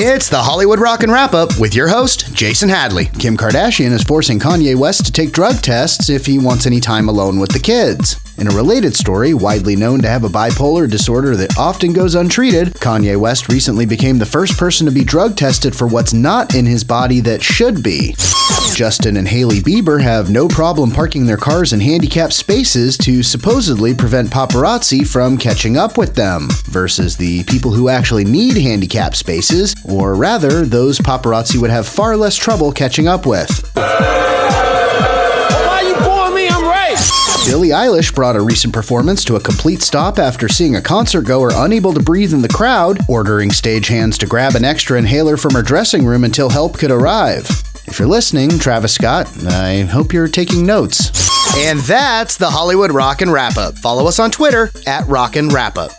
It's the Hollywood Rockin' Wrap Up with your host, Jason Hadley. Kim Kardashian is forcing Kanye West to take drug tests if he wants any time alone with the kids. In a related story, widely known to have a bipolar disorder that often goes untreated, Kanye West recently became the first person to be drug tested for what's not in his body that should be. Justin and Hailey Bieber have no problem parking their cars in handicapped spaces to supposedly prevent paparazzi from catching up with them, versus the people who actually need handicapped spaces, or rather, those paparazzi would have far less trouble catching up with. Billie Eilish brought a recent performance to a complete stop after seeing a concert goer unable to breathe in the crowd, ordering stagehands to grab an extra inhaler from her dressing room until help could arrive. If you're listening, Travis Scott, I hope you're taking notes. And that's the Hollywood Rockin' Wrap Up. Follow us on Twitter at Rockin' Wrap Up.